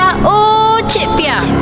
Pia. Oh, Cik Pia. Cik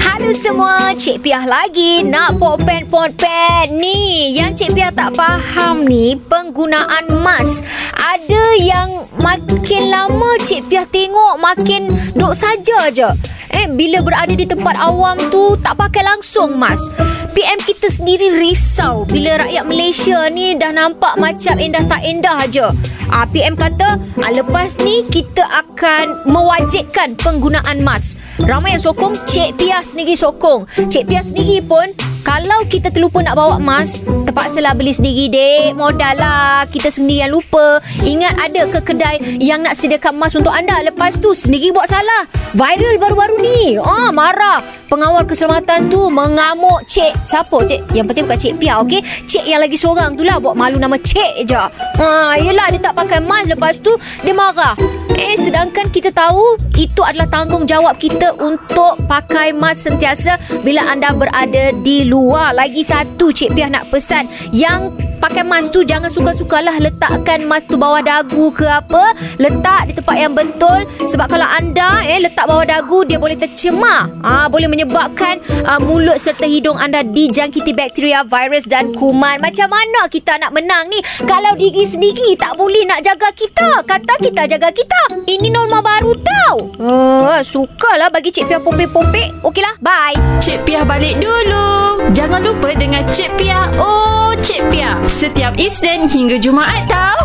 Halo semua, Cik Pia lagi nak popen popen ni. Yang Cik Pia tak faham ni penggunaan mas. Ada yang makin lama Cik Pia tengok makin duk saja je. Eh, bila berada di tempat awam tu, tak pakai langsung mask. PM kita sendiri risau bila rakyat Malaysia ni dah nampak macam endah tak endah je. Ah, PM kata, ah, lepas ni kita akan mewajibkan penggunaan mask. Ramai yang sokong, Cik Pia sendiri sokong. Cik Pia sendiri pun kalau kita terlupa nak bawa mask, terpaksalah beli sendiri, dek. Modal lah. Kita sendiri yang lupa. Ingat ada ke kedai yang nak sediakan mask untuk anda. Lepas tu sendiri buat salah. Viral baru-baru ni. Ah, marah. Pengawal keselamatan tu mengamuk Cik. Siapa Cik? Yang penting bukan Cik Pia, okey? Cik yang lagi seorang tu lah. Buat malu nama Cik je. Ah, yelah, dia tak pakai mask. Lepas tu, dia marah. Eh, sedangkan kita tahu itu adalah tanggungjawab kita untuk pakai mask sentiasa bila anda berada di luar. Lagi satu Cik Piah nak pesan yang pakai mask tu jangan suka-sukalah letakkan mask tu bawah dagu ke apa. Letak di tempat yang betul sebab kalau anda eh letak bawah dagu dia boleh tercemar. Ah boleh menyebabkan ah, mulut serta hidung anda dijangkiti bakteria, virus dan kuman. Macam mana kita nak menang ni kalau diri sendiri tak boleh nak jaga kita? Kata kita jaga kita. Ini norma baru tau. Oh, sukalah bagi Cik Pia pompek-pompek. Okeylah, bye. Cik Pia balik dulu. Jangan lupa dengan Cik Pia. Oh, Cik Pia. Setiap Isnin hingga Jumaat tau.